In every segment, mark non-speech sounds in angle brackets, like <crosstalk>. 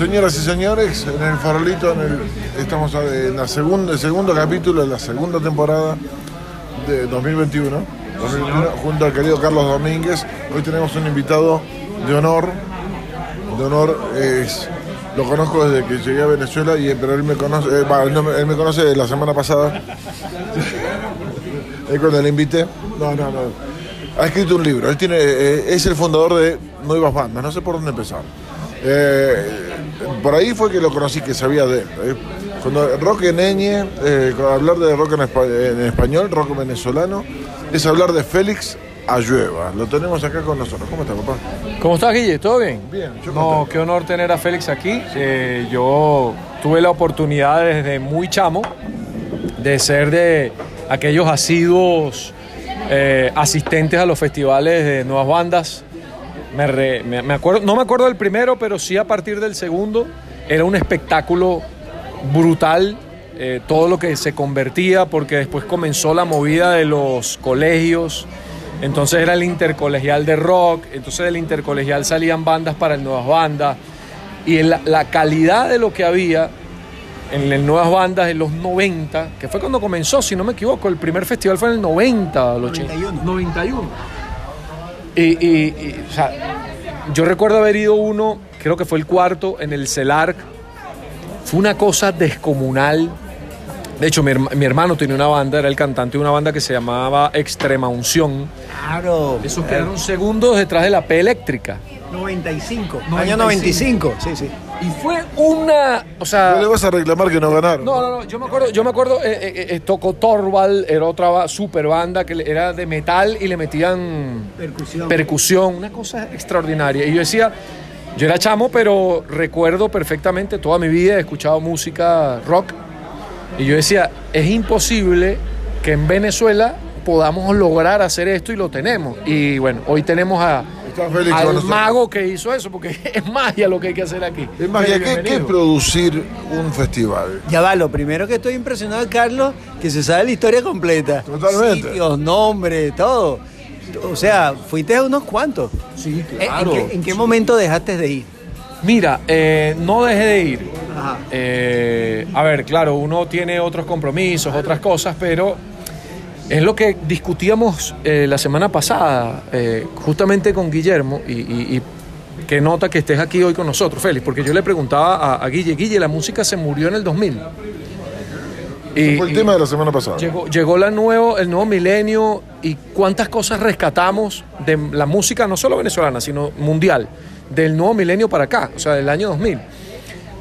Señoras y señores, en el farolito en el- estamos en la segunda, el segundo capítulo de la segunda temporada de 2021, 2021, junto al querido Carlos Domínguez. Hoy tenemos un invitado de honor. De honor es. Lo conozco desde que llegué a Venezuela, y, pero él me conoce, eh, él, no me- él me conoce de la semana pasada. <laughs> Es cuando le invité. No, no, no. Ha escrito un libro. Él tiene, eh, es el fundador de Nuevas Bandas. No sé por dónde empezar. Eh, por ahí fue que lo conocí, que sabía de él. eh. Cuando rock en Eñe, eh, hablar de rock en, espa- en español, rock venezolano, es hablar de Félix Ayueva. Lo tenemos acá con nosotros. ¿Cómo está, papá? ¿Cómo estás, Guille? ¿Todo bien? Bien, yo No, contento. qué honor tener a Félix aquí. Eh, yo tuve la oportunidad desde muy chamo de ser de aquellos asiduos eh, asistentes a los festivales de nuevas bandas. Me re- me- me acuerdo, no me acuerdo del primero, pero sí a partir del segundo. Era un espectáculo brutal. eh, todo lo que se convertía, porque después comenzó la movida de los colegios. Entonces era el intercolegial de rock. Entonces del intercolegial salían bandas para el Nuevas Bandas. Y la, la calidad de lo que había en el Nuevas Bandas en los 90, que fue cuando comenzó, si no me equivoco, el primer festival fue en el 90, el 80, 91. Y, y- y, o sea, yo recuerdo haber ido uno, creo que fue el cuarto, en el CELARC. Fue una cosa descomunal. De hecho, mi, mi hermano tenía una banda, era el cantante de una banda que se llamaba Extrema Unción. Claro. Esos quedaron segundos detrás de la P eléctrica. 95. 95. Año 95. Sí, sí. Y fue una. O sea. No le vas a reclamar que no ganaron. No, no, no, yo me acuerdo, yo me acuerdo, eh, eh, eh, tocó Torval, era otra super banda que era de metal y le metían Percusión. percusión, una cosa extraordinaria. Y yo decía, yo era chamo, pero recuerdo perfectamente toda mi vida, he escuchado música rock. Y yo decía, es imposible que en Venezuela podamos lograr hacer esto y lo tenemos. Y bueno, hoy tenemos a, Está al mago que hizo eso, porque <laughs> es magia lo que hay que hacer aquí. Es más, ¿y Félix, ¿qué, ¿qué es producir un festival? Ya va, lo primero que estoy impresionado de Carlos, que se sabe la historia completa. Totalmente. Sitios, nombres, todo. O sea, fuiste a unos cuantos. Sí, ¿En- ¿En, qué, en qué momento dejaste de ir? Mira, eh, no dejé de ir. Ajá. Eh, a ver, claro, uno tiene otros compromisos, otras cosas, pero es lo que discutíamos eh, la semana pasada, eh, justamente con Guillermo, y, y- y qué nota que estés aquí hoy con nosotros, Félix, porque yo le preguntaba a, a Guille, Guille, la música se murió en el 2000. Y- Fue el tema de la semana pasada. Llegó, llegó la nuevo, el nuevo milenio y cuántas cosas rescatamos de la música, no solo venezolana, sino mundial, del nuevo milenio para acá, o sea, del año 2000.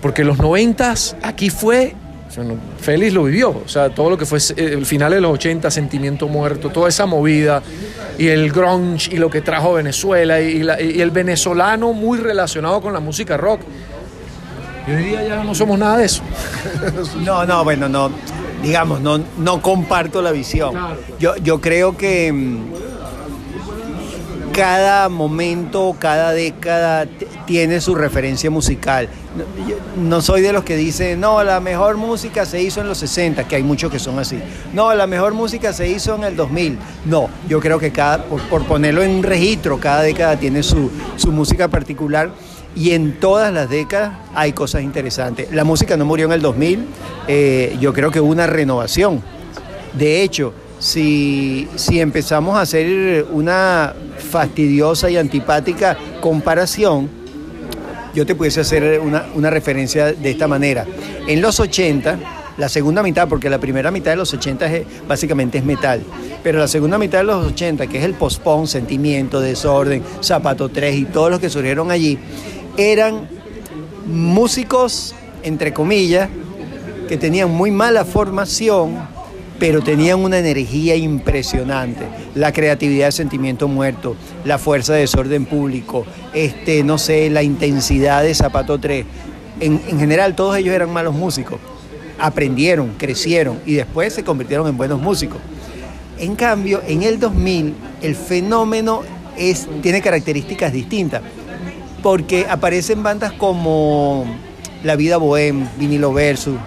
Porque los 90 aquí fue, o sea, Félix lo vivió, o sea, todo lo que fue eh, el final de los 80, Sentimiento Muerto, toda esa movida, y el grunge y lo que trajo Venezuela, y, la- y el venezolano muy relacionado con la música rock. Y hoy día ya no somos nada de eso. <laughs> No, no, bueno, no. Digamos, no, no comparto la visión. Yo, yo creo que mm, cada momento, cada década tiene su referencia musical. No, soy de los que dicen, no, la mejor música se hizo en los 60, que hay muchos que son así. No, la mejor música se hizo en el 2000. No, yo creo que cada, por, por ponerlo en registro, cada década tiene su, su música particular. Y en todas las décadas hay cosas interesantes. La música no murió en el 2000, eh, yo creo que hubo una renovación. De hecho, si, si empezamos a hacer una fastidiosa y antipática comparación, yo te pudiese hacer una, una referencia de esta manera. En los 80, la segunda mitad, porque la primera mitad de los 80 es- básicamente es metal, pero la segunda mitad de los 80, que es el post-punk, sentimiento, desorden, zapato 3 y todos los que surgieron allí, eran músicos, entre comillas, que tenían muy mala formación, pero tenían una energía impresionante. La creatividad de sentimiento muerto, la fuerza de desorden público, este, no sé, la intensidad de Zapato 3. En, en general, todos ellos eran malos músicos. Aprendieron, crecieron y después se convirtieron en buenos músicos. En cambio, en el 2000, el fenómeno es, tiene características distintas porque aparecen bandas como La Vida Bohem, Vinilo Versus,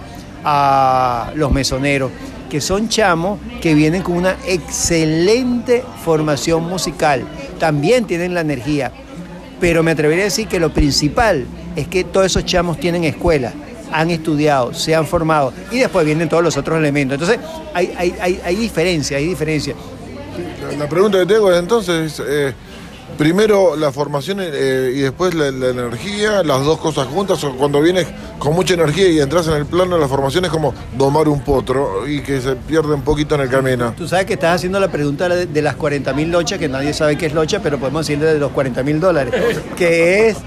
a Los Mesoneros, que son chamos que vienen con una excelente formación musical. También tienen la energía, pero me atrevería a decir que lo principal es que todos esos chamos tienen escuela, han estudiado, se han formado y después vienen todos los otros elementos. Entonces hay, hay, hay, hay diferencia, hay diferencia. La, pregunta que tengo es entonces, eh, primero la formación eh, y después la, energía, las dos cosas juntas, cuando vienes con mucha energía y entras en el plano de la formación es como domar un potro y que se pierde un poquito en el camino. Tú sabes que estás haciendo la pregunta de, de las 40 mil lochas, que nadie sabe qué es locha, pero podemos decirle de los 40 mil dólares, que es,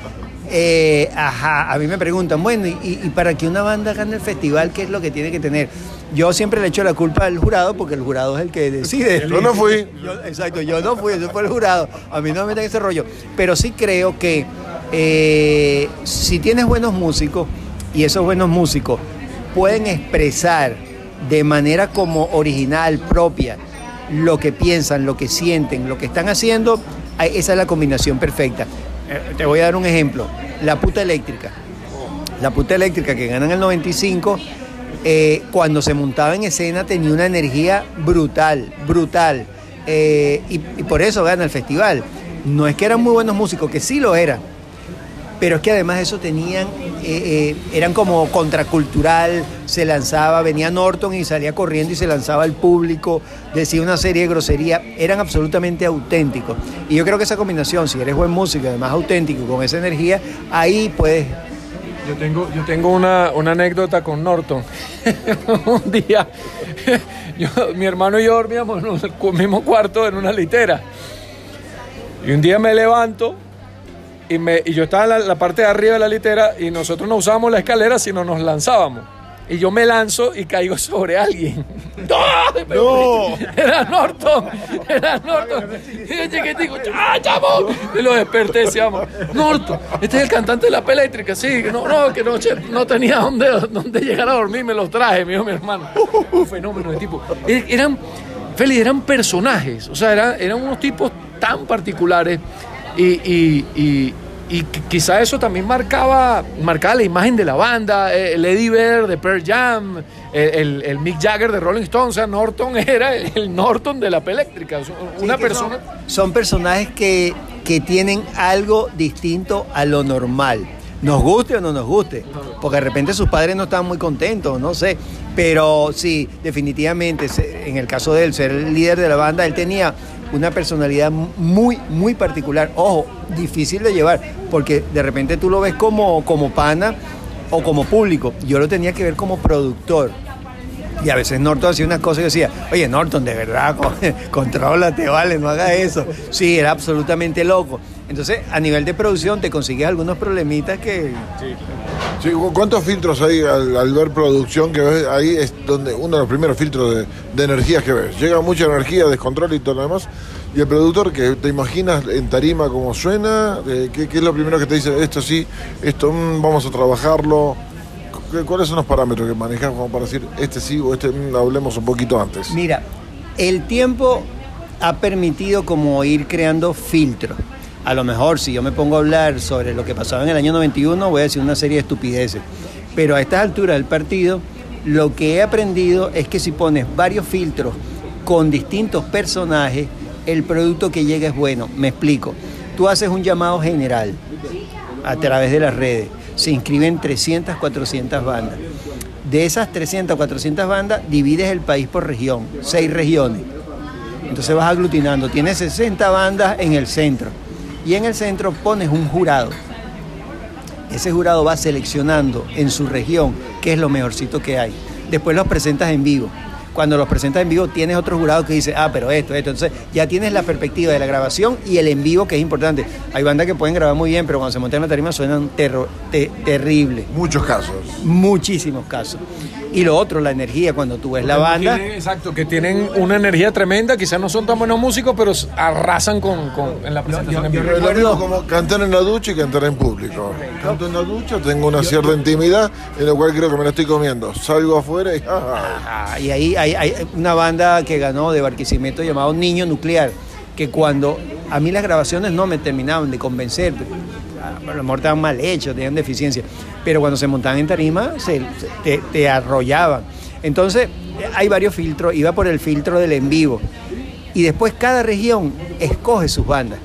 eh, ajá, a mí me preguntan, bueno, y, y para que una banda gane el festival, ¿qué es lo que tiene que tener? Yo siempre le echo la culpa al jurado porque el jurado es el que decide. Yo no fui. Yo- exacto, yo no fui, eso fue el jurado. A mí no me metan ese rollo. Pero sí creo que eh, si tienes buenos músicos y esos buenos músicos pueden expresar de manera como original, propia, lo que piensan, lo que sienten, lo que están haciendo, esa es la combinación perfecta. Eh, Te voy a dar un ejemplo. La puta eléctrica. La puta eléctrica que gana en el 95, eh, cuando se montaba en escena tenía una energía brutal, brutal. Eh, y, por eso gana el festival. No es que eran muy buenos músicos, que sí lo eran. Pero es que además de eso tenían, eh, eran como contracultural, se lanzaba, venía Norton y salía corriendo y se lanzaba al público, decía una serie de groserías, eran absolutamente auténticos. Y yo creo que esa combinación, si eres buen músico además auténtico, con esa energía, ahí puedes Yo tengo, yo tengo una, una anécdota con Norton. <laughs> un día, <laughs> yo- mi hermano y yo dormíamos en un mismo cuarto en una litera. Y un día me levanto y, me, y yo estaba en la, la parte de arriba de la litera y nosotros no usábamos la escalera, sino nos lanzábamos. Y yo me lanzo y caigo sobre alguien. <laughs> ¡No! Era Norton, era Norton. Y yo chiquitico, ¡ah, chamo! Y lo desperté, decíamos, Norton, este es el cantante de la eléctrica, sí, que no, no, que noche no tenía dónde, dónde llegar a dormir, me los traje, me dijo mi hermano. Un fenómeno de tipo. E- Eran, Feli, eran personajes, o sea, eran, eran unos tipos tan particulares y, y, y, y qui- quizá eso también marcaba, marcaba la imagen de la banda, el Eddie Vedder de Pearl Jam, el, el- Mick Jagger de Rolling Stones, o sea, Norton <laughs> era el, Norton de la eléctrica, una Sí, persona... Son, son personajes que, que tienen algo distinto a lo normal. Nos guste o no nos guste. Porque de repente sus padres no estaban muy contentos, no sé. Pero sí, definitivamente, en el caso de él, ser el líder de la banda, él tenía una personalidad muy, muy particular. Ojo, difícil de llevar. Porque de repente tú lo ves como, como pana o como público. Yo lo tenía que ver como productor. Y a veces Norton hacía unas cosas y decía, oye Norton, de verdad, <laughs> con- contrólate, vale, no hagas eso. Sí, era absolutamente loco. Entonces, a nivel de producción te consigues algunos problemitas que... Sí, ¿cu- ¿Cuántos filtros hay al, ver producción que ves? Ahí es donde uno de los primeros filtros de, de energías que ves. Llega mucha energía, descontrol y todo lo demás. Y el productor que te imaginas en tarima cómo suena, eh, ¿qué, qué es lo primero que te dice? Esto sí, esto mm, vamos a trabajarlo. ¿Cu- ¿Cuáles son los parámetros que manejas como para decir este sí o este mm, hablemos un poquito antes? Mira, el tiempo ha permitido como ir creando filtros. A lo mejor si yo me pongo a hablar sobre lo que pasaba en el año 91, voy a decir una serie de estupideces. Pero a estas alturas del partido, lo que he aprendido es que si pones varios filtros con distintos personajes, el producto que llega es bueno. Me explico. Tú haces un llamado general a través de las redes. Se inscriben 300, 400 bandas. De esas 300, 400 bandas, divides el país por región, seis regiones. Entonces vas aglutinando. Tienes 60 bandas en el centro. Y en el centro pones un jurado. Ese jurado va seleccionando en su región qué es lo mejorcito que hay. Después los presentas en vivo. Cuando los presentas en vivo tienes otro jurado que dice, ah, pero esto, esto. Entonces ya tienes la perspectiva de la grabación y el en vivo que es importante. Hay bandas que pueden grabar muy bien, pero cuando se montan en la tarima suenan terro- te- terrible. Muchos casos. Muchísimos casos. Y lo otro, la energía, cuando tú ves la banda. Tienen- exacto, que tienen una energía tremenda, quizás no son tan buenos músicos, pero arrasan con, con- en la presentación en yo lo recuerdo- mismo como cantar en la ducha y cantar en público. Canto en la ducha, tengo una cierta intimidad, en la cual creo que me la estoy comiendo. Salgo afuera y... ¡ah! Ah, y ahí hay, hay una banda que ganó de Barquisimeto llamado Niño Nuclear, que cuando a mí las grabaciones no me terminaban de convencer, a lo mejor estaban mal hechos, tenían deficiencia, pero cuando se montaban en tarima se, te, te arrollaban. Entonces hay varios filtros, iba por el filtro del en vivo, y después cada región escoge sus bandas.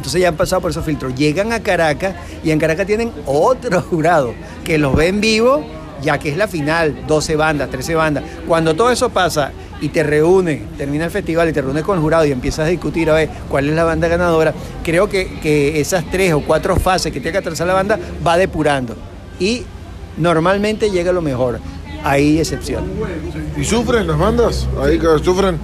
Entonces ya han pasado por esos filtros. Llegan a Caracas y en Caracas tienen otro <laughs> jurado que los ve en vivo, ya que es la final, 12 bandas, 13 bandas. Cuando todo eso pasa y te reúnes, termina el festival y te reúnes con el jurado y empiezas a discutir a ver cuál es la banda ganadora, creo que, que esas tres o cuatro fases que tiene que atravesar la banda va depurando. Y normalmente llega lo mejor. Hay excepciones. ¿Y sufren las bandas? Ahí que sufren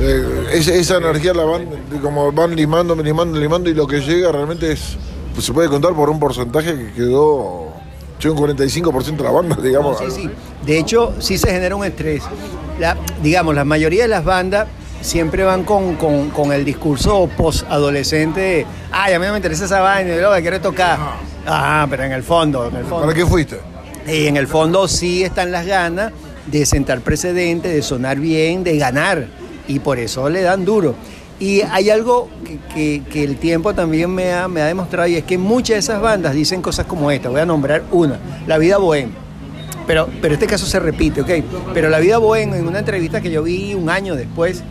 eh, esa, esa energía la van, como van limando, limando, limando y lo que llega realmente es, pues se puede contar por un porcentaje que quedó, llega un 45% de la banda, digamos. Sí, sí. De hecho, sí se genera un estrés. La, digamos, la mayoría de las bandas siempre van con, con- con el discurso post-adolescente de, ay, a mí no me interesa esa vaina, yo lo que quiero tocar. Ah, pero en el fondo, en el fondo. ¿Para qué fuiste? Y en el fondo sí están las ganas de sentar precedentes, de sonar bien, de ganar. Y por eso le dan duro. Y hay algo que, que- el tiempo también me ha, me ha demostrado y es que muchas de esas bandas dicen cosas como esta. Voy a nombrar una, La Vida Bohem. Pero, pero este caso se repite, ¿ok? Pero La Vida Bohem, en una entrevista que yo vi un año después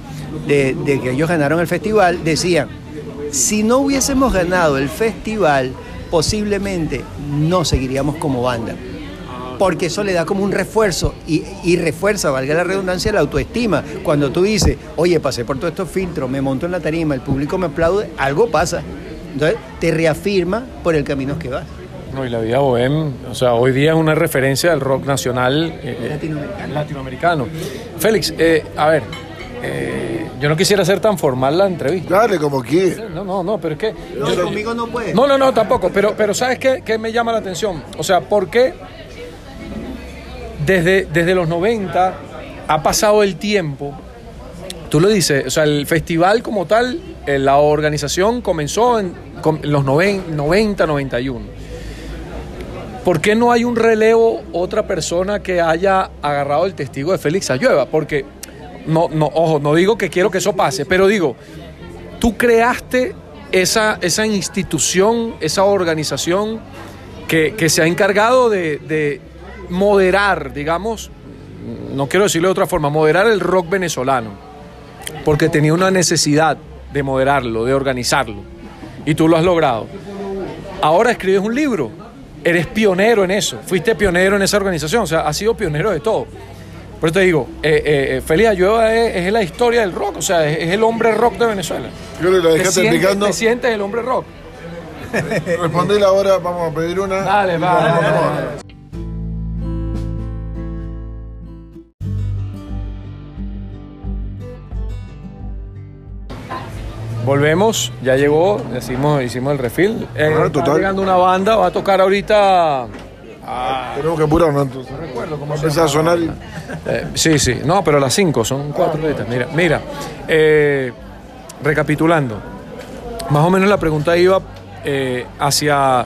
de, de que ellos ganaron el festival, decían, si no hubiésemos ganado el festival, posiblemente no seguiríamos como banda porque eso le da como un refuerzo y, y refuerza, valga la redundancia, la autoestima. Cuando tú dices, oye, pasé por todos estos filtros, me monto en la tarima, el público me aplaude, algo pasa. Entonces te reafirma por el camino que vas. No, y la vida bohem, o sea, hoy día es una referencia del rock nacional eh, eh, Latinoamericano. latinoamericano. Félix, eh, a ver, eh, yo no quisiera hacer tan formal la entrevista. Dale como quieras. No, no, no, pero es que... No, conmigo no puedes. No, no, no, tampoco. Pero, pero ¿sabes qué, qué me llama la atención? O sea, ¿por qué desde, desde los 90 ha pasado el tiempo? Tú lo dices, o sea, el festival como tal, eh, la organización comenzó en, en los noven- 90, 91. ¿Por qué no hay un relevo, otra persona que haya agarrado el testigo de Félix Ayueva? Porque, no, no, ojo, no digo que quiero que eso pase, pero digo, tú creaste esa, esa institución, esa organización que, que se ha encargado de moderar, digamos, no quiero decirlo de otra forma, moderar el rock venezolano, porque tenía una necesidad de moderarlo, de organizarlo, y tú lo has logrado. Ahora escribes un libro, eres pionero en eso, fuiste pionero en esa organización, o sea, has sido pionero de todo. Por eso te digo, eh, eh, Félix Ayueva es, es la historia del rock, o sea, es, es el hombre rock de Venezuela. Yo le la Te sientes, te sientes el hombre rock. Respondela ahora, vamos a pedir una. Dale, va, Volvemos, ya llegó, hicimos, hicimos el refill. Eh, Ah, está total. llegando una banda, va a tocar ahorita. Tenemos que apurarnos entonces. recuerdo cómo se a sonar y... Eh, sí, sí, no, pero las cinco, son cuatro letras. Mira, mira, eh, recapitulando, más o menos la pregunta iba hacia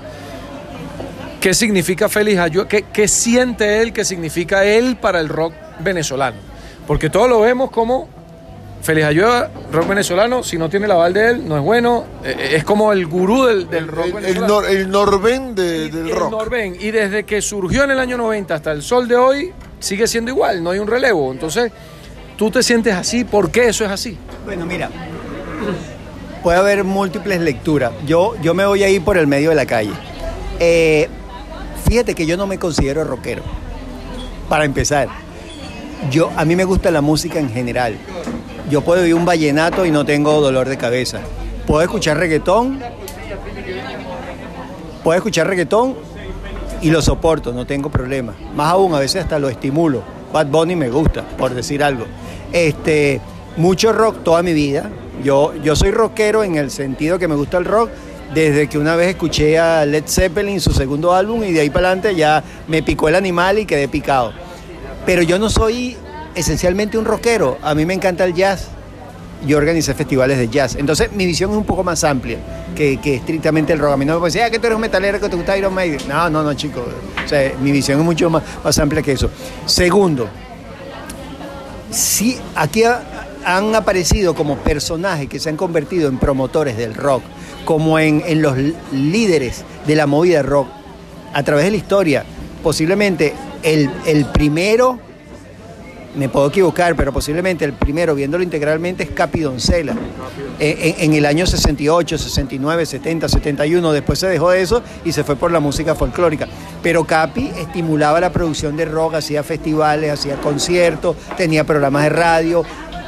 qué significa Félix Ayuela, qué, qué siente él que significa él para el rock venezolano. Porque todos lo vemos como Félix Ayuela, rock venezolano, si no tiene el aval de él, no es bueno, eh, es como el gurú del, del rock El, el, venezolano. nor, el Norben de- del El rock. Norben, y desde que surgió en el año 90 hasta el sol de hoy, sigue siendo igual, no hay un relevo. Entonces, tú te sientes así, ¿por qué eso es así? Bueno, mira, puede haber múltiples lecturas. Yo, yo me voy a ir por el medio de la calle. Eh, fíjate que yo no me considero rockero. Para empezar, yo, a mí me gusta la música en general. Yo puedo oír un vallenato y no tengo dolor de cabeza. Puedo escuchar reggaetón. Puedo escuchar reggaetón y lo soporto, no tengo problema. Más aún, a veces hasta lo estimulo. Bad Bunny me gusta, por decir algo. Este, mucho rock toda mi vida. Yo, yo soy rockero en el sentido que me gusta el rock desde que una vez escuché a Led Zeppelin, su segundo álbum, y de ahí para adelante ya me picó el animal y quedé picado. Pero yo no soy esencialmente un rockero. A mí me encanta el jazz. Yo organicé festivales de jazz. Entonces mi visión es un poco más amplia que, que estrictamente el rock. A mí no me puede decir, ah, que tú eres un metalero que te gusta Iron Maiden. No, no, no, chicos. O sea, mi visión es mucho más, más amplia que eso. Segundo, sí, aquí ha- han aparecido como personajes que se han convertido en promotores del rock, como en, en los líderes de la movida rock a través de la historia. Posiblemente el, el primero, me puedo equivocar, pero posiblemente el primero, viéndolo integralmente, es Capi Doncella. En, en el año 68, 69, 70, 71, después se dejó de eso y se fue por la música folclórica. Pero Capi estimulaba la producción de rock, hacía festivales, hacía conciertos, tenía programas de radio,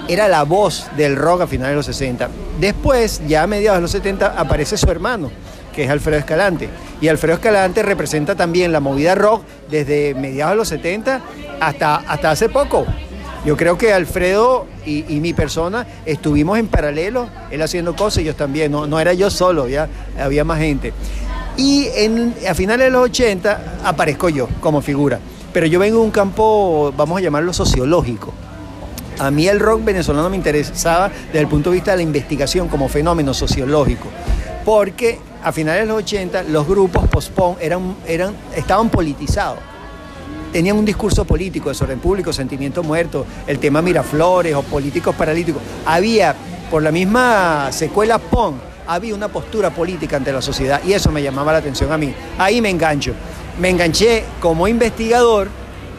era la voz del rock a finales de los 60. Después, ya a mediados de los 70, aparece su hermano, que es Alfredo Escalante. Y Alfredo Escalante representa también la movida rock desde mediados de los 70 hasta, hasta hace poco. Yo creo que Alfredo y, mi persona estuvimos en paralelo, él haciendo cosas y yo también, no, no era yo solo, ya había más gente. Y en, a finales de los 80 aparezco yo como figura. Pero yo vengo de un campo, vamos a llamarlo sociológico. A mí el rock venezolano me interesaba desde el punto de vista de la investigación como fenómeno sociológico, porque a finales de los 80 los grupos post-punk eran, eran, estaban politizados. Tenían un discurso político, desorden público, sentimiento muerto, el tema Miraflores o políticos paralíticos. Había, por la misma secuela punk, había una postura política ante la sociedad y eso me llamaba la atención a mí. Ahí me engancho. Me enganché como investigador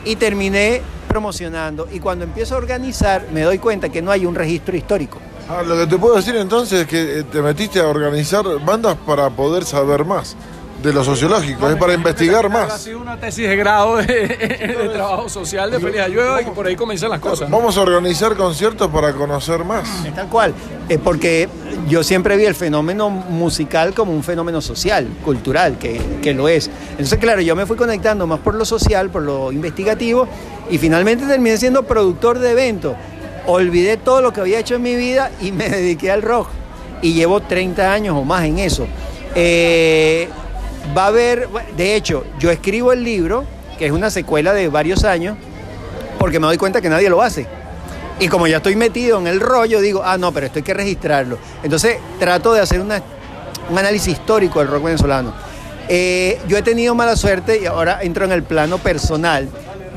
y terminé promocionando. Y cuando empiezo a organizar, me doy cuenta que no hay un registro histórico. Ah, lo que te puedo decir entonces es que eh, te metiste a organizar bandas para poder saber más de lo sociológico, es para investigar Ha más. sido una tesis de grado de, de trabajo social de Félix Ayueva y por ahí comienzan las cosas. Vamos a organizar conciertos para conocer más. Es tal cual. Eh, porque yo siempre vi el fenómeno musical como un fenómeno social, cultural, que, que lo es. Entonces, claro, yo me fui conectando más por lo social, por lo investigativo, y finalmente terminé siendo productor de eventos. Olvidé todo lo que había hecho en mi vida y me <laughs> dediqué al rock. Y llevo 30 años o más en eso. Eh, va a haber, de hecho, yo escribo el libro, que es una secuela de varios años, porque me doy cuenta que nadie lo hace. Y como ya estoy metido en el rollo, digo, ah, no, pero esto hay que registrarlo. Entonces trato de hacer un análisis histórico del rock venezolano. Eh, yo he tenido mala suerte y ahora entro en el plano personal.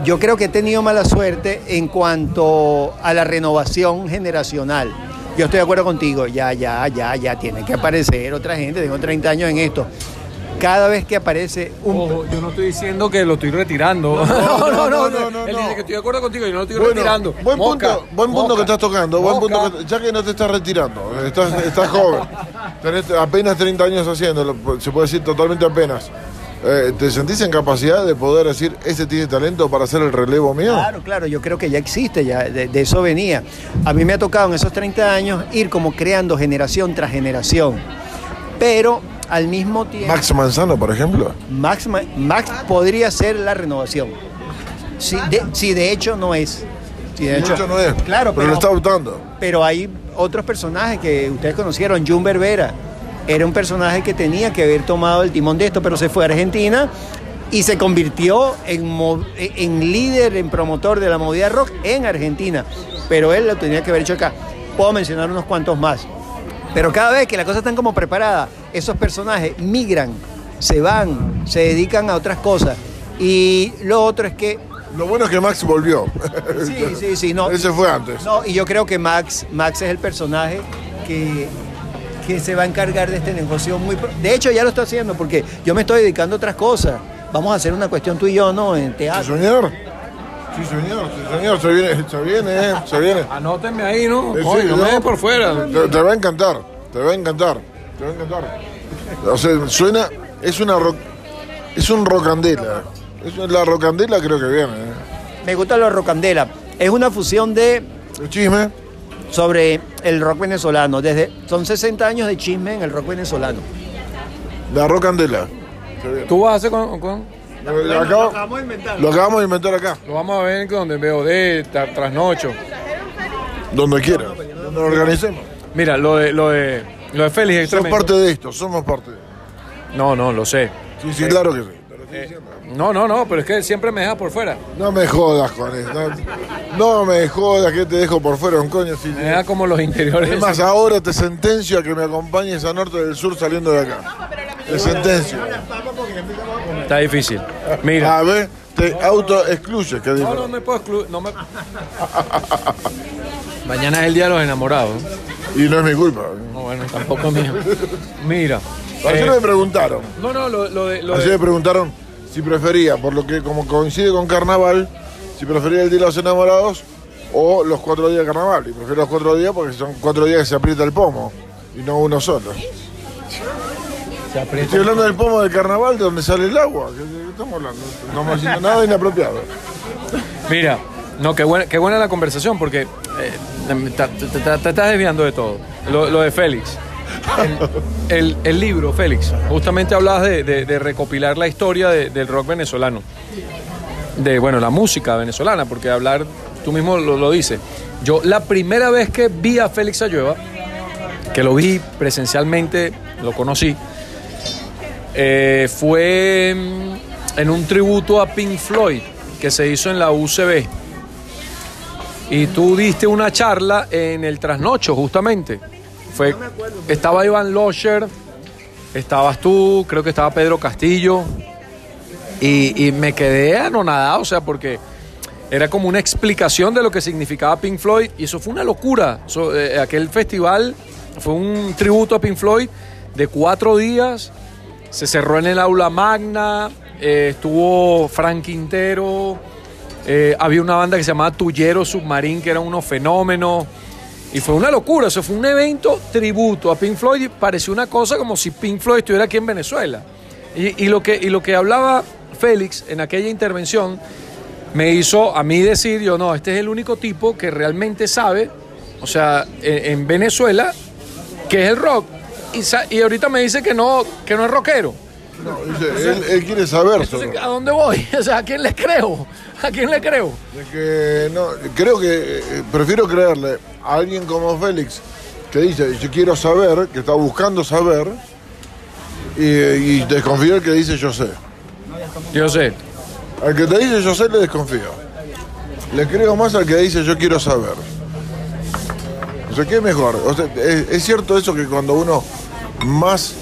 Yo creo que he tenido mala suerte en cuanto a la renovación generacional. Yo estoy de acuerdo contigo, ya, ya, ya, ya, tiene que aparecer otra gente, tengo 30 años en esto. Cada vez que aparece un... Ojo, yo no estoy diciendo que lo estoy retirando. no, no, no, no, Él no. dice que estoy de acuerdo contigo y yo no lo estoy Bueno, retirando. buen Mosca, punto, buen punto mosca, que estás tocando, buen punto ya que no te estás retirando, estás, estás joven, <laughs> tenés apenas 30 años haciéndolo, se puede decir totalmente apenas. Eh, ¿Te sentís en capacidad de poder decir, ese tiene talento para hacer el relevo mío? Claro, claro, yo creo que ya existe, ya de, de eso venía. A mí me ha tocado en esos 30 años ir como creando generación tras generación. Pero al mismo tiempo, Max Manzano, por ejemplo. Max, Ma- Max podría ser la renovación. Si de, si de hecho no es. Si de Mucho no es, Claro, pero lo está optando. pero hay otros personajes que ustedes conocieron, Jun Berbera. Era un personaje que tenía que haber tomado el timón de esto, pero se fue a Argentina y se convirtió en, en líder, en promotor de la movida rock en Argentina. Pero él lo tenía que haber hecho acá. Puedo mencionar unos cuantos más. Pero cada vez que las cosas están como preparadas, esos personajes migran, se van, se dedican a otras cosas. Y lo otro es que Lo bueno es que Max volvió. Sí, sí, sí, no. Ese fue antes. No, y yo creo que Max, Max es el personaje que, que se va a encargar de este negocio muy pro- De hecho, ya lo está haciendo porque yo me estoy dedicando a otras cosas. Vamos a hacer una cuestión tú y yo, ¿no? En ¿Sí, teatro. señor? Sí, señor, sí, señor, se viene, se viene, eh, se viene. Anótenme ahí, ¿no? Eh, sí, Oye, no me no. den por fuera. Te, te va a encantar, te va a encantar, te va a encantar. O sea, suena, es una rock, es un rocandela. Es la rocandela creo que viene. ¿eh? Me gusta los rocandela. Es una fusión de El chisme, sobre el rock venezolano. Desde, son 60 años de chisme en el rock venezolano. la rocandela. Se viene. ¿Tú vas a hacer con...? con- Lo, lo acabo- de inventar. lo acabamos de inventar acá, Lo vamos a ver donde veo de trasnocho. donde quiera, donde lo organicemos. Mira, lo de, lo de, lo de Félix es Somos parte de esto, somos parte de No, no, lo sé. Sí, sí, claro que sí. Te diciendo. No, no, no, pero es que siempre me deja por fuera. No me jodas con eso. No, no me jodas que te dejo por fuera un coño. Si, Me deja como los interiores. es más, ahora te sentencio a que me acompañes a Norte del Sur saliendo de acá. Te sentencio. Está difícil. Mira. A ver, te auto excluye. ¿qué No, no me puedo excluir. No me... Mañana es el día de los enamorados. Y no es mi culpa. No, bueno, tampoco es mío. Mira. Ayer eh, me preguntaron. no, no, lo, lo de. Lo Ayer de me preguntaron si prefería, por lo que como coincide con carnaval, si prefería el Día de los Enamorados o los cuatro días de carnaval. Y prefiero los cuatro días porque son cuatro días que se aprieta el pomo y no uno solo. Se aprieta. Estoy hablando del pomo del carnaval de donde sale el agua. ¿Qué, estamos hablando? No estamos haciendo nada inapropiado. Mira, no, qué buena, qué buena la conversación porque eh, te, te- te- te estás desviando de todo. Lo, lo de Félix. El, libro, Félix, justamente hablabas de, recopilar la historia de- del rock venezolano. De, bueno, la música venezolana, porque hablar, tú mismo lo, dices. Yo la primera vez que vi a Félix Ayueva, que lo vi presencialmente, lo conocí, eh, fue en un tributo a Pink Floyd que se hizo en la UCB. Y tú diste una charla en el trasnocho, justamente. Fue, estaba Iván Losher, estabas tú, creo que estaba Pedro Castillo. Y, y me quedé anonadado, o sea, porque era como una explicación de lo que significaba Pink Floyd. Y eso fue una locura. Eh, aquel festival fue un tributo a Pink Floyd de cuatro días. Se cerró en el aula magna, eh, estuvo Frank Quintero, eh, había una banda que se llamaba Tullero Submarín, que eran unos fenómenos. Y fue una locura, eso fue un evento tributo a Pink Floyd y pareció una cosa como si Pink Floyd estuviera aquí en Venezuela. Y, y lo, que, y lo que hablaba Félix en aquella intervención me hizo a mí decir, yo no, este es el único tipo que realmente sabe, o sea, en, en Venezuela, que es el rock. Y, y ahorita me dice que no, que no es rockero. No, dice, él, él quiere saber. Entonces, ¿a dónde voy? <laughs> O sea, ¿a quién le creo? ¿A quién le creo? De que no, creo que eh, prefiero creerle a alguien como Félix que dice yo quiero saber, que está buscando saber, y, y desconfiar que dice yo sé. Yo sé. Al que te dice yo sé le desconfío. Le creo más al que dice yo quiero saber. O sea, ¿qué es mejor? O sea, es, es cierto eso que cuando uno más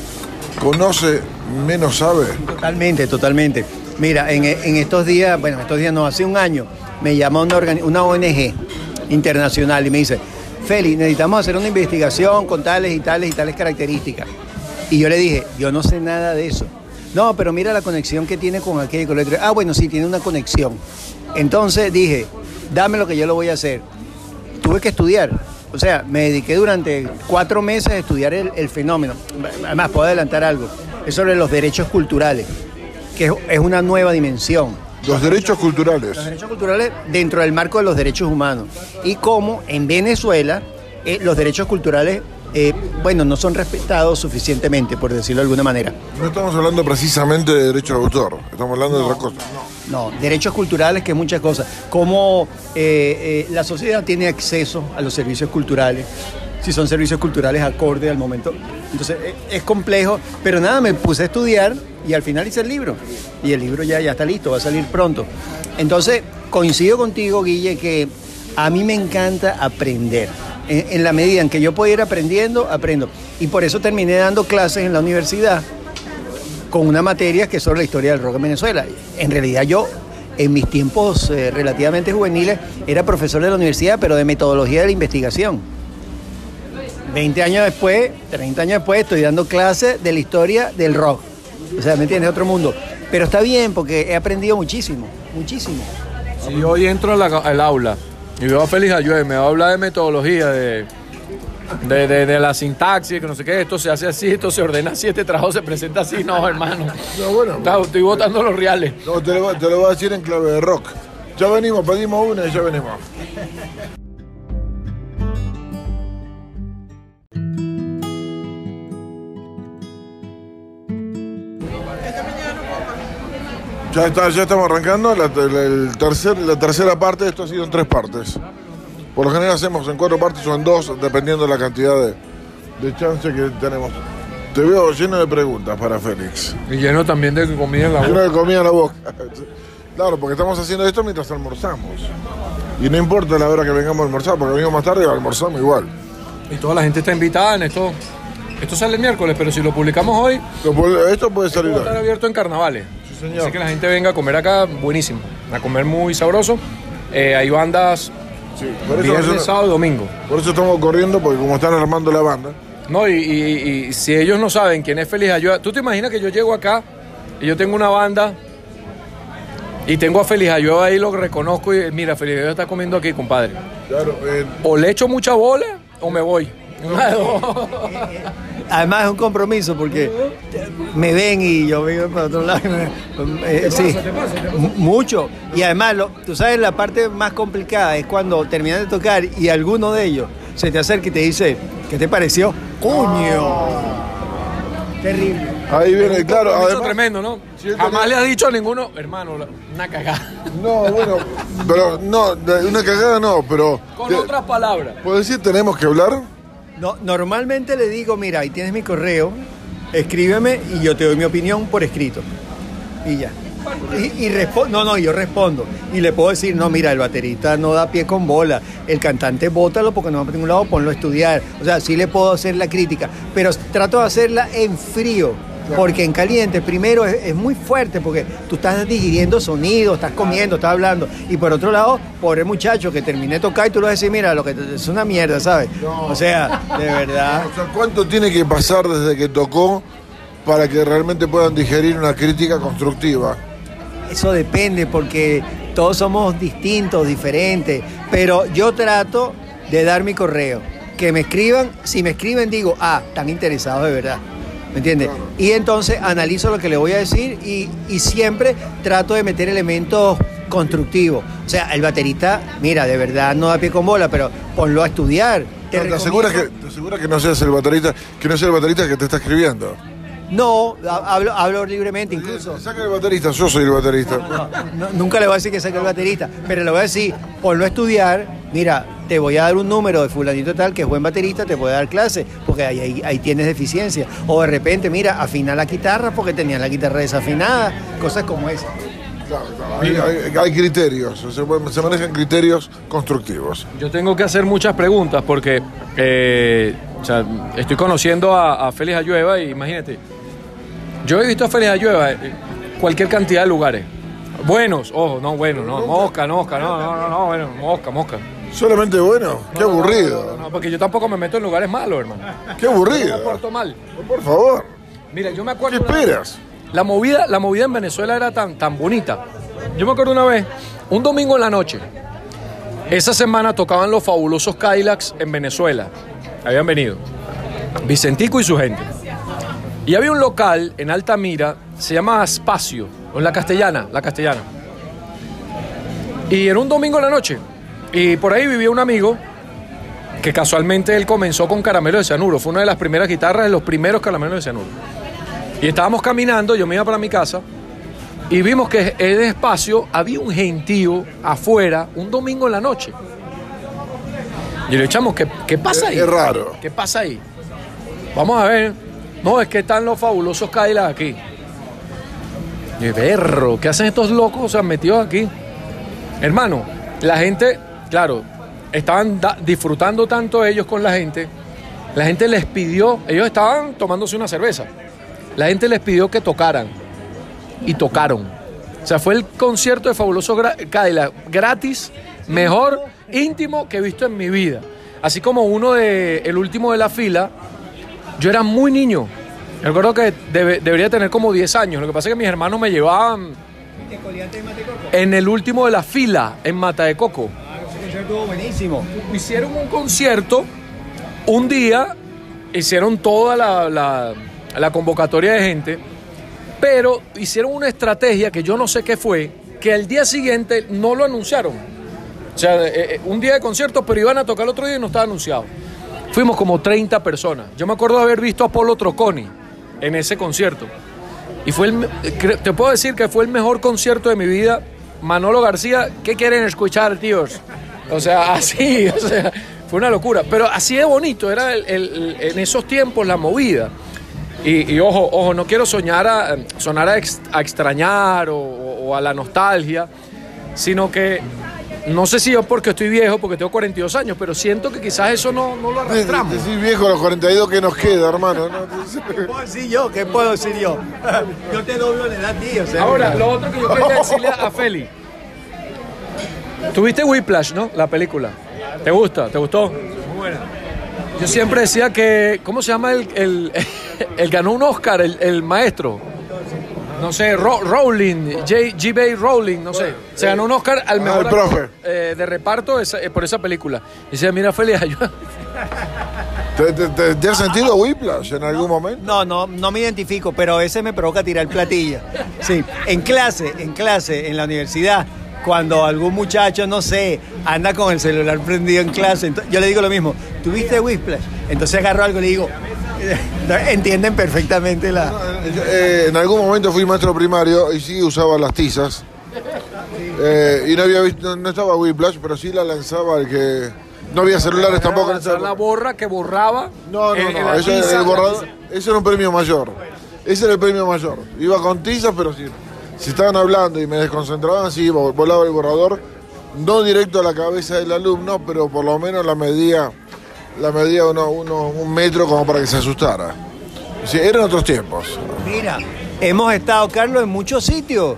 conoce, menos sabe. Totalmente, totalmente. Mira, en, estos días, bueno, estos días no, hace un año, me llamó una, ONG internacional y me dice, Feli, necesitamos hacer una investigación con tales y tales y tales características. Y yo le dije, yo no sé nada de eso. No, pero mira la conexión que tiene con aquello con. Ah, bueno, sí, tiene una conexión. Entonces dije, dame lo que yo lo voy a hacer. Tuve que estudiar. O sea, me dediqué durante cuatro meses a estudiar el fenómeno. Además, puedo adelantar algo. Es sobre los derechos culturales, que es, una nueva dimensión. Los derechos culturales. Los derechos culturales dentro del marco de los derechos humanos. Y cómo en Venezuela eh, los derechos culturales, eh, bueno, no son respetados suficientemente, por decirlo de alguna manera. No estamos hablando precisamente de derechos de autor, estamos hablando de otra cosa. No, derechos culturales, que es muchas cosas. Cómo eh, eh, la sociedad tiene acceso a los servicios culturales, si son servicios culturales acorde al momento. Entonces, eh, es complejo, pero nada, me puse a estudiar y al final hice el libro. Y el libro ya, ya está listo, va a salir pronto. Entonces, coincido contigo, Guille, que a mí me encanta aprender. En, la medida en que yo puedo ir aprendiendo, aprendo. Y por eso terminé dando clases en la universidad con una materia que es sobre la historia del rock en Venezuela. En realidad yo, en mis tiempos eh, relativamente juveniles, era profesor de la universidad, pero de metodología de la investigación. 20 años después, 30 años después, estoy dando clases de la historia del rock. O sea, ¿me entiendes? Otro mundo. Pero está bien porque he aprendido muchísimo, muchísimo. Si hoy entro al aula y veo a Félix Ayue, me va a hablar de metodología, de, de, de- de la sintaxis, que no sé qué, esto se hace así, esto se ordena así, este trabajo se presenta así, no, hermano. No, bueno. Está- estoy votando los reales. No, te lo, voy- te lo voy a decir en clave de rock. Ya venimos, pedimos una y ya venimos. Ya, está, ya estamos arrancando. La, la- el tercer, la tercera parte, esto ha sido en tres partes. Por lo general hacemos en cuatro partes o en dos, dependiendo de la cantidad de, de chance que tenemos. Te veo lleno de preguntas para Félix. Y lleno también de comida en la Lleno boca. de comida en la boca. <laughs> Claro, porque estamos haciendo esto mientras almorzamos. Y no importa la hora que vengamos a almorzar, porque venimos más tarde y almorzamos igual. Y toda la gente está invitada en esto. Esto sale el miércoles, pero si lo publicamos hoy, Lo puede- Esto puede salir va a estar hoy. abierto en carnavales. Señor. Así que la gente venga a comer acá, buenísimo. A comer muy sabroso. Eh, hay bandas Sí, por, eso viernes, sábado y domingo. por eso estamos corriendo, porque como están armando la banda, No, y, y- y si ellos no saben quién es Félix Ayuda, ¿tú te imaginas que yo llego acá y yo tengo una banda Y tengo a Feliz Ayueva ahí, lo reconozco y mira, Feliz Ayueva está comiendo aquí, compadre. Claro, eh, O le echo mucha bola o me voy. <laughs> Además es un compromiso porque me ven y yo vengo para otro lado. y me- eh, sí, mu- mucho. Y además, lo- tú sabes, la parte más complicada es cuando terminas de tocar y alguno de ellos se te acerca y te dice, ¿qué te pareció? ¡Coño! Terrible. ahí viene, claro, además. tremendo, ¿no? Yo Jamás le has dicho a ninguno, hermano, una cagada. No, bueno, pero no, una cagada no, pero. Con otras palabras. ¿Puedo decir tenemos que hablar? No, normalmente le digo, mira, ahí tienes mi correo, escríbeme y yo te doy mi opinión por escrito. Y ya. Y, y respo- no, no, yo respondo. Y le puedo decir, no, mira, el baterista no da pie con bola. El cantante bótalo porque no va para ningún lado, ponlo a estudiar. O sea, sí le puedo hacer la crítica. Pero trato de hacerla en frío. Porque en caliente, primero, es, es muy fuerte porque tú estás digiriendo sonidos, estás comiendo, estás hablando. Y por otro lado, pobre muchacho que terminé de tocar y tú le vas a decir, mira, lo que es una mierda, ¿sabes? O sea, de verdad. O sea, ¿cuánto tiene que pasar desde que tocó para que realmente puedan digerir una crítica constructiva? Eso depende porque todos somos distintos, diferentes, pero yo trato de dar mi correo. Que me escriban, si me escriben digo, ah, están interesados de verdad. ¿Me entiendes? Y entonces analizo lo que le voy a decir y, y siempre trato de meter elementos constructivos. O sea, el baterista, mira, de verdad no da pie con bola, pero ponlo a estudiar. ¿Te, recomiendo- aseguras que, ¿Te aseguras que no seas el baterista, que no sea el baterista que te está escribiendo? No, ha- hablo, hablo libremente incluso. Saca el baterista, yo soy el baterista. No, nunca le voy a decir que saque el baterista, pero le voy a decir, ponlo a estudiar, mira, te voy a dar un número de fulanito tal que es buen baterista, te puede dar clase, porque ahí, ahí, ahí tienes deficiencia. O de repente, mira, afina la guitarra porque tenía la guitarra desafinada, cosas como esas. Claro, claro, Hay, hay- hay criterios, se, se manejan criterios constructivos. Yo tengo que hacer muchas preguntas porque eh, o sea, estoy conociendo a, a Félix Ayueva y imagínate, yo he visto a Félix Ayueva en cualquier cantidad de lugares. Buenos, ojo, no, bueno, no, mosca, mosca, no, no, no, no, bueno, mosca, mosca. Solamente bueno, qué aburrido, No, porque yo tampoco me meto en lugares malos, hermano. qué Me aburrido. porto mal. Por favor, Mira, yo me ¿qué acuerdo. una- esperas? La movida, la movida en Venezuela era tan, tan bonita. Yo me acuerdo una vez, un domingo en la noche. Esa semana tocaban los fabulosos Cadillacs en Venezuela. Habían venido. Vicentico y su gente. Y había un local en Altamira, se llama Espacio, o en la castellana, la castellana. Y era un domingo en la noche. Y por ahí vivía un amigo que casualmente él comenzó con caramelo de cianuro. Fue una de las primeras guitarras de los primeros caramelos de cianuro. Y estábamos caminando, yo me iba para mi casa, y vimos que en el espacio había un gentío afuera un domingo en la noche. Y le echamos, ¿qué, qué pasa ahí? Es raro. ¿Qué pasa ahí? Vamos a ver. No, es que están los fabulosos Cadillacs aquí. Y perro, ¿qué hacen estos locos o sea, metidos aquí? Hermano, la gente, claro, estaban disfrutando tanto ellos con la gente. La gente les pidió, ellos estaban tomándose una cerveza. La gente les pidió que tocaran. Y tocaron. O sea, fue el concierto de Fabuloso Cadillac gratis, mejor, íntimo que he visto en mi vida. Así como uno de el último de la fila, yo era muy niño. Recuerdo que debe- debería tener como 10 años. Lo que pasa es que mis hermanos me llevaban en el último de la fila, en Mata de Coco. Buenísimo. Hicieron un concierto un día, hicieron toda la, la- convocatoria de gente, pero hicieron una estrategia que yo no sé qué fue, que al día siguiente no lo anunciaron. O sea, eh, eh, un día de concierto, pero iban a tocar el otro día y no estaba anunciado. Fuimos como 30 personas. Yo me acuerdo de haber visto a Polo Troconi en ese concierto. Y fue el, te puedo decir que fue el mejor concierto de mi vida. Manolo García, ¿qué quieren escuchar, tíos? O sea, <laughs> así, o sea, fue una locura. Pero así de bonito, era el- el- el- en esos tiempos la movida. Y, y ojo, ojo, no quiero soñar a, sonar a, ex- a extrañar o, a la nostalgia, sino que no sé si yo porque estoy viejo, porque tengo 42 años, pero siento que quizás eso no, no lo arrastramos. Decir viejo los 42 que nos queda, hermano. ¿no? ¿Qué puedo decir yo? ¿Qué puedo decir yo? <laughs> Yo te doblo la edad a ti, o sea. Ahora, lo otro que yo quería decirle a Feli. Tuviste Whiplash, ¿no? La película. ¿Te gusta? ¿Te gustó? Muy buena. Yo siempre decía que, ¿cómo se llama el, el, <laughs> el ganó un Oscar, el, el maestro? no sé, Ro- Rowling, J. G. Bay Rowling, no sé. Se ganó un Oscar al Ah, mejor actor, profe. eh, de reparto esa- eh, por esa película. Y decía, mira, Félix, ayuda. <laughs> ¿Te, te, te- te has sentido Whiplash en algún momento? No, no, no me identifico, pero a veces me provoca tirar platilla. Sí, en clase, en clase, en la universidad, cuando algún muchacho, no sé, anda con el celular prendido en clase, yo le digo lo mismo, ¿tuviste Whiplash? Entonces agarro algo y le digo, <laughs> entienden perfectamente la... Eh, en algún momento fui maestro primario y sí usaba las tizas. Eh, y no había visto, no estaba Whiplash, pero sí la lanzaba el que. No había celulares tampoco Lanzar la borra que borraba. No, no, no, eso era tiza, el la borrador. Ese era un premio mayor. Ese era el premio mayor. Iba con tizas, pero si, si estaban hablando y me desconcentraban, sí, vo- volaba el borrador. No directo a la cabeza del alumno, pero por lo menos la medía, la medía uno, uno- un metro como para que se asustara. Sí, eran otros tiempos. Mira, hemos estado, Carlos, en muchos sitios.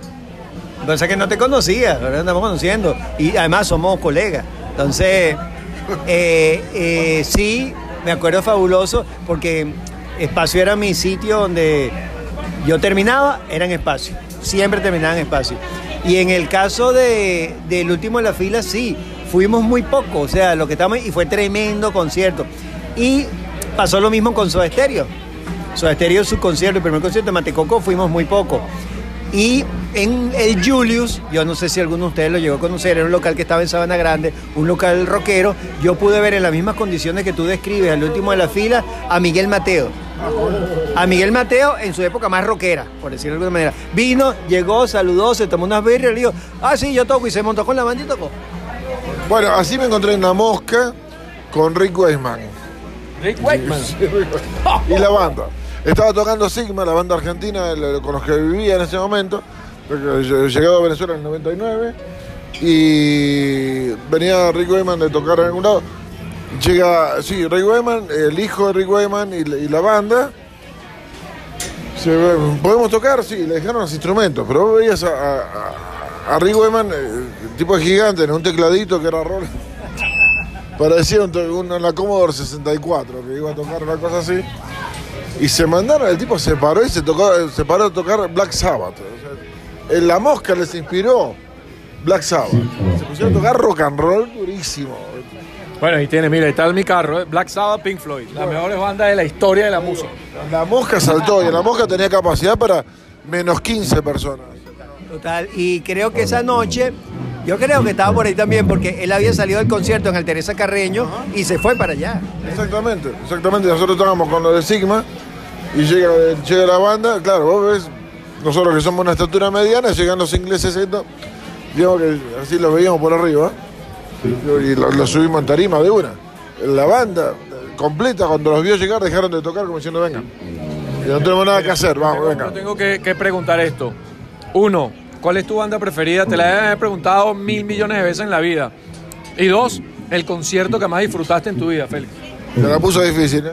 Pasa que no te conocía, ahora estamos conociendo. Y además somos colegas. Entonces, <laughs> eh, eh, sí, me acuerdo fabuloso, porque Espacio era mi sitio donde yo terminaba, era en Espacio. Siempre terminaba en Espacio. Y en el caso de, del último de la fila, sí, fuimos muy poco. O sea, lo que estamos. Y fue tremendo concierto. Y pasó lo mismo con Soda Stereo. Soda Stereo, su concierto, el primer concierto de Matecoco, fuimos muy poco. Y en el Julius, yo no sé si alguno de ustedes lo llegó a conocer, era un local que estaba en Sabana Grande, un local rockero, yo pude ver en las mismas condiciones que tú describes, al último de la fila, a Miguel Mateo. A Miguel Mateo en su época más rockera, por decirlo de alguna manera. Vino, llegó, saludó, se tomó unas birras y le dijo, ah, sí, yo toco, y se montó con la banda y tocó. Bueno, así me encontré en la mosca con Rick Weisman Rick Wakeman. <laughs> y la banda. Estaba tocando Sigma, la banda argentina con los que vivía en ese momento. porque yo- Llegado a Venezuela en el 99 y venía Rick Wayman de tocar en algún lado. Llega, sí, Rick Wayman, el hijo de Rick Wayman y, la- y la banda. Se ¿Podemos tocar? Sí, le dejaron los instrumentos, pero vos veías a, a- a- Rick Wayman, eh, el tipo gigante, en un tecladito que era rol. <laughs> Parecía un, un- la Commodore 64, que iba a tocar una cosa así. Y se mandaron, el tipo se paró y se, tocó, se paró a tocar Black Sabbath. O sea, en la mosca les inspiró Black Sabbath. Se pusieron a tocar rock and roll durísimo. Bueno, y tiene, mira, ahí está mi carro, ¿eh? Black Sabbath, Pink Floyd, las mejores bandas de la historia de la música. La mosca saltó y la mosca tenía capacidad para menos 15 personas. Total, y creo que esa noche, yo creo que estaba por ahí también, porque él había salido del concierto en el Teresa Carreño y se fue para allá. Exactamente, exactamente. Nosotros estábamos con lo de Sigma y llega, llega la banda. Claro, vos ves, nosotros que somos una estatura mediana, llegan los ingleses esto, digamos que así lo veíamos por arriba y lo, lo subimos en tarima de una. La banda completa, cuando los vio llegar, dejaron de tocar como diciendo, venga. Y no tenemos nada que hacer, vamos, Yo venga. tengo que, que preguntar esto. Uno, ¿cuál es tu banda preferida? Te la he preguntado mil millones de veces en la vida. Y dos, el concierto que más disfrutaste en tu vida, Félix. Se la puso difícil, ¿eh?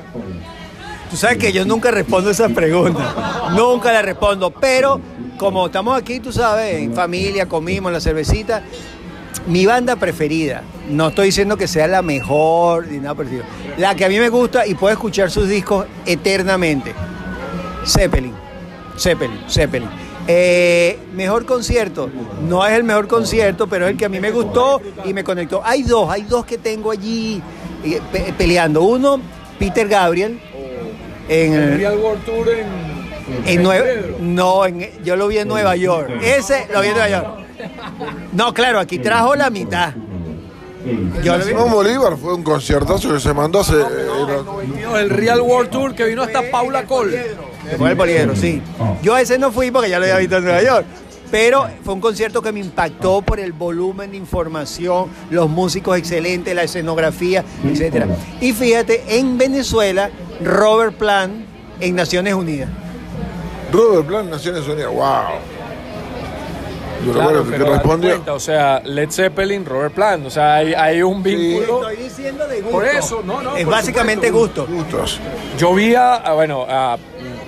Tú sabes que yo nunca respondo esas preguntas, nunca las respondo, pero como estamos aquí, tú sabes, en familia, comimos la cervecita, mi banda preferida, no estoy diciendo que sea la mejor ni nada parecido, la que a mí me gusta y puedo escuchar sus discos eternamente, Zeppelin, Zeppelin, Zeppelin. Eh, mejor concierto, no es el mejor concierto, pero es el que a mí me gustó y me conectó. Hay dos, hay dos que tengo allí eh, pe- peleando. Uno, Peter Gabriel, en, el- Real World Tour en, en Nueva, no, en- yo lo vi en Nueva York. Ese lo vi en Nueva York. No, claro, aquí trajo la mitad. Yo lo vi- Simón Bolívar fue un conciertazo que se mandó hace. era- El Real World Tour que vino hasta Paula Cole. Fue el poliedro, sí. Yo a ese no fui porque ya lo había visto en Nueva York. Pero fue un concierto que me impactó por el volumen de información, los músicos excelentes, la escenografía, etc. Y fíjate, en Venezuela, Robert Plant en Naciones Unidas. Robert Plant, Naciones Unidas, wow. Yo Claro, recuerdo que respondió. cuenta, o sea, Led Zeppelin, Robert Plant, o sea, hay, hay un vínculo. Estoy diciendo de gusto. Por eso, no, no, Es básicamente supuesto. gusto. Gustos. Yo vi a, bueno, a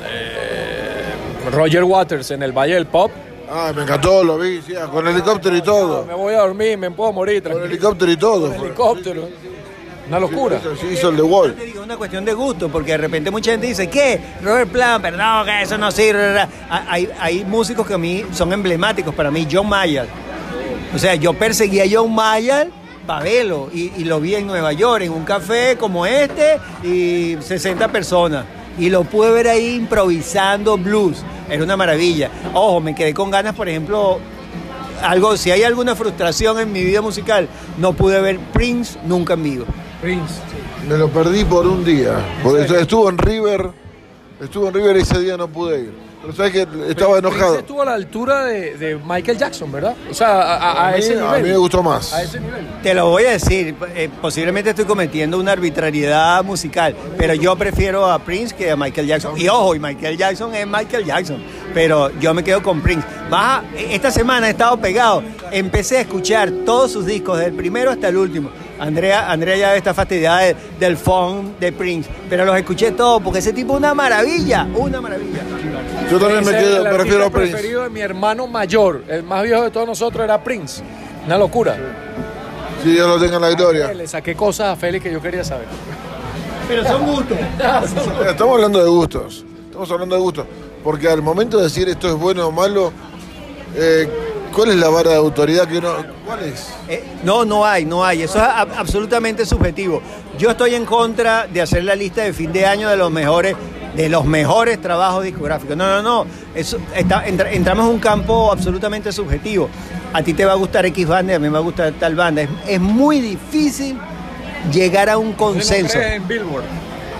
eh, Roger Waters en el Valle del Pop. Ah, me encantó, lo vi, sí, con helicóptero y todo. Me voy a dormir, me puedo morir. Con tranquilo. helicóptero y todo. fue. helicóptero. Una locura. Sí, hizo el The Wall. Te digo, es una cuestión de gusto, porque de repente mucha gente dice, ¿qué? Robert Plant, perdón, que eso no sirve. Hay, hay músicos que a mí son emblemáticos para mí, John Mayer. O sea, yo perseguí a John Mayer Pavelo y, y lo vi en Nueva York, en un café como este, y 60 personas. Y lo pude ver ahí improvisando blues. Era una maravilla. Ojo, me quedé con ganas, por ejemplo, algo, si hay alguna frustración en mi vida musical, no pude ver Prince nunca en vivo. Prince. Me lo perdí por un día. Porque estuvo en River. Estuvo en River y ese día no pude ir. Pero sabes que estaba Prince enojado. estuvo a la altura de, de Michael Jackson, ¿verdad? O sea, a, a- a A mí- ese a nivel. mí me gustó más. A ese nivel. Te lo voy a decir, eh, posiblemente estoy cometiendo una arbitrariedad musical, pero yo prefiero a Prince que a Michael Jackson. Y ojo, y Michael Jackson es Michael Jackson, pero yo me quedo con Prince. Baja, esta semana he estado pegado, empecé a escuchar todos sus discos, del primero hasta el último. Andrea, Andrea ya está fastidiada de- del phone de Prince, pero los escuché todos porque ese tipo es una maravilla, una maravilla. Yo también me quedo, el prefiero artista a Prince. preferido de mi hermano mayor, el más viejo de todos nosotros era Prince. Una locura. Si Dios lo tenga en la gloria. Le saqué cosas a Félix que yo quería saber. Pero son gustos. <laughs> Estamos hablando de gustos. Estamos hablando de gustos. Porque al momento de decir esto es bueno o malo, eh, ¿cuál es la vara de autoridad que uno. ¿Cuál es? Eh, no, no hay, no hay. Eso es a- absolutamente subjetivo. Yo estoy en contra de hacer la lista de fin de año de los mejores, de los mejores trabajos discográficos. No, no, no. Eso está- entra- entramos en un campo absolutamente subjetivo. A ti te va a gustar X banda, y a mí me va a gustar tal banda. Es, es muy difícil llegar a un ¿No consenso. crees en Billboard?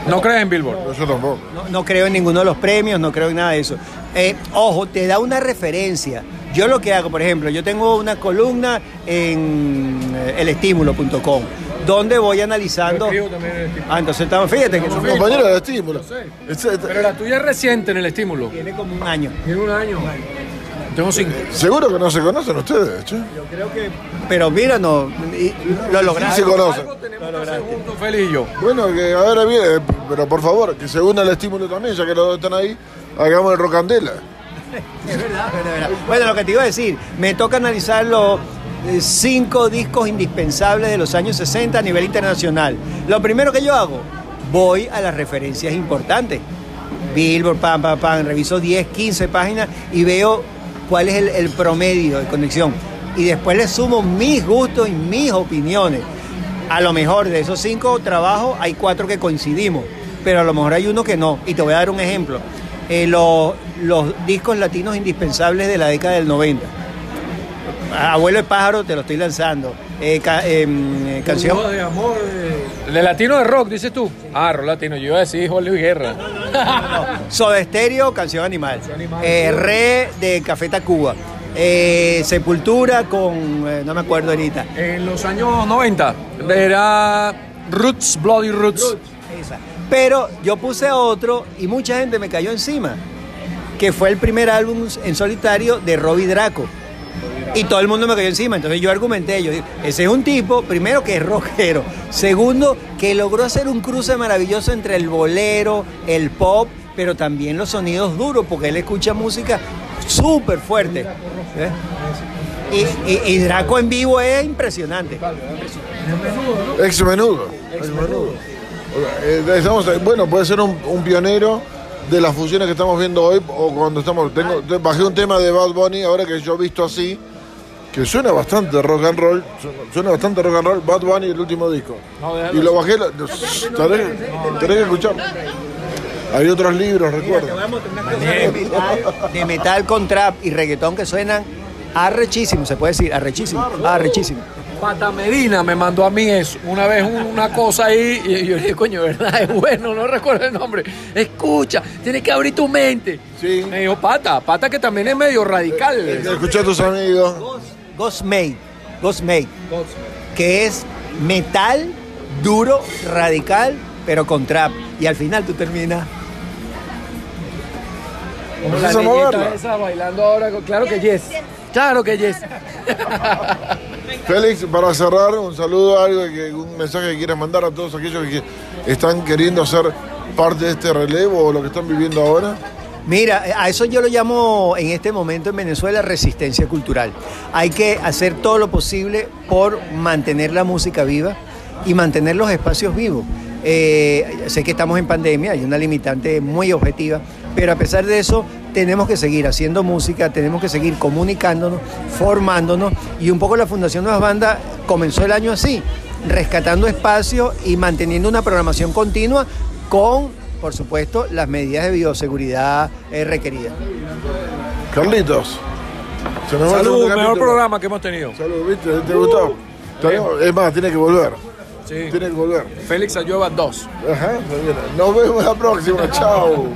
No crees en Billboard. Yo tampoco. No, no creo en ninguno de los premios, no creo en nada de eso. Eh, ojo, te da una referencia. Yo lo que hago, por ejemplo, yo tengo una columna en eh, elestímulo.com donde voy analizando. Yo escribo también en el estímulo. Ah, entonces estamos, fíjate que Somos compañeros de estímulo. Lo sé. Pero la tuya es reciente en el estímulo. tiene como un año. Tiene un año. Tengo cinco. Seguro que no se conocen ustedes, che. Yo creo que. Pero mira, no, y- lo Sí lograste. se conocen. Que hacer juntos, Félix y yo. Bueno, que ahora viene, pero por favor, que se una el estímulo también, ya que los dos están ahí, hagamos el rocandela. Es verdad, es verdad. Bueno, lo que te iba a decir, me toca analizar los eh, cinco discos indispensables de los años 60 a nivel internacional. Lo primero que yo hago, voy a las referencias importantes. Billboard, pam, pam, pam, reviso 10, 15 páginas y veo cuál es el, el promedio de conexión. Y después le sumo mis gustos y mis opiniones. A lo mejor de esos cinco trabajos hay cuatro que coincidimos, pero a lo mejor hay uno que no. Y te voy a dar un ejemplo. Eh, los, los discos latinos indispensables de la década del 90. Abuelo de pájaro te lo estoy lanzando. Eh, ca- em, eh, canción. de amor. De... de latino de rock, dices tú. Ah, rock latino. Yo iba a decir Jorge Luis Guerra. <laughs> Soda Stereo, canción animal. Animal. Eh, Re de Café Tacuba. Eh, Sepultura con. eh, no me acuerdo ahorita. En los años 90 era Roots, Bloody Roots. Esa. Pero yo puse otro y mucha gente me cayó encima. Que fue el primer álbum en solitario de Robbie Draco. Y todo el mundo me cayó encima. Entonces yo argumenté, yo ese es un tipo, primero que es rockero. Segundo, que logró hacer un cruce maravilloso entre el bolero, el pop, pero también los sonidos duros, porque él escucha música súper fuerte. ¿eh? Y, y- y Draco en vivo es impresionante. Ex menudo. Ex menudo. Eh, estamos, bueno, puede ser un, un pionero de las fusiones que estamos viendo hoy o cuando estamos. Tengo, te- bajé un tema de Bad Bunny ahora que yo he visto así, que suena bastante rock and roll, suena, bastante rock and roll, Bad Bunny el último disco. No, y lo bajé, lo- tenés, tenés que escuchar. Hay otros libros, recuerda. de metal, de metal con trap y reggaetón que suenan arrechísimo, se puede decir, arrechísimo, arrechísimo. Pata Medina me mandó a mí eso. Una vez una cosa ahí y yo le dije, coño, ¿verdad? Es bueno, no recuerdo el nombre. Escucha, tienes que abrir tu mente. Sí. Me dijo Pata, Pata que también es medio radical. Escucha a tus amigos. Ghost Made, Ghost Made, que es metal duro, radical, pero con trap. Y al final tú terminas. Como ¿Vas la niñita esa bailando ahora. Claro que yes. Claro que yes. <laughs> Félix, para cerrar, un saludo, algo que, un mensaje que quieras mandar a todos aquellos que están queriendo ser parte de este relevo o lo que están viviendo ahora. Mira, a eso yo lo llamo en este momento en Venezuela resistencia cultural. Hay que hacer todo lo posible por mantener la música viva. y mantener los espacios vivos. Eh, sé que estamos en pandemia, hay una limitante muy objetiva, pero a pesar de eso tenemos que seguir haciendo música, tenemos que seguir comunicándonos, formándonos y un poco la Fundación Nuevas Bandas comenzó el año así, rescatando espacios y manteniendo una programación continua con, por supuesto, las medidas de bioseguridad eh, requeridas. Carlitos. se nos va el Salud, mejor capítulo. programa que hemos tenido. Salud, ¿viste? ¿Te gustó? Todavía- Es más, tiene que volver. Sí. Tiene que volver. Félix Ayueva 2. Ajá. Nos vemos la próxima. <laughs> Chao.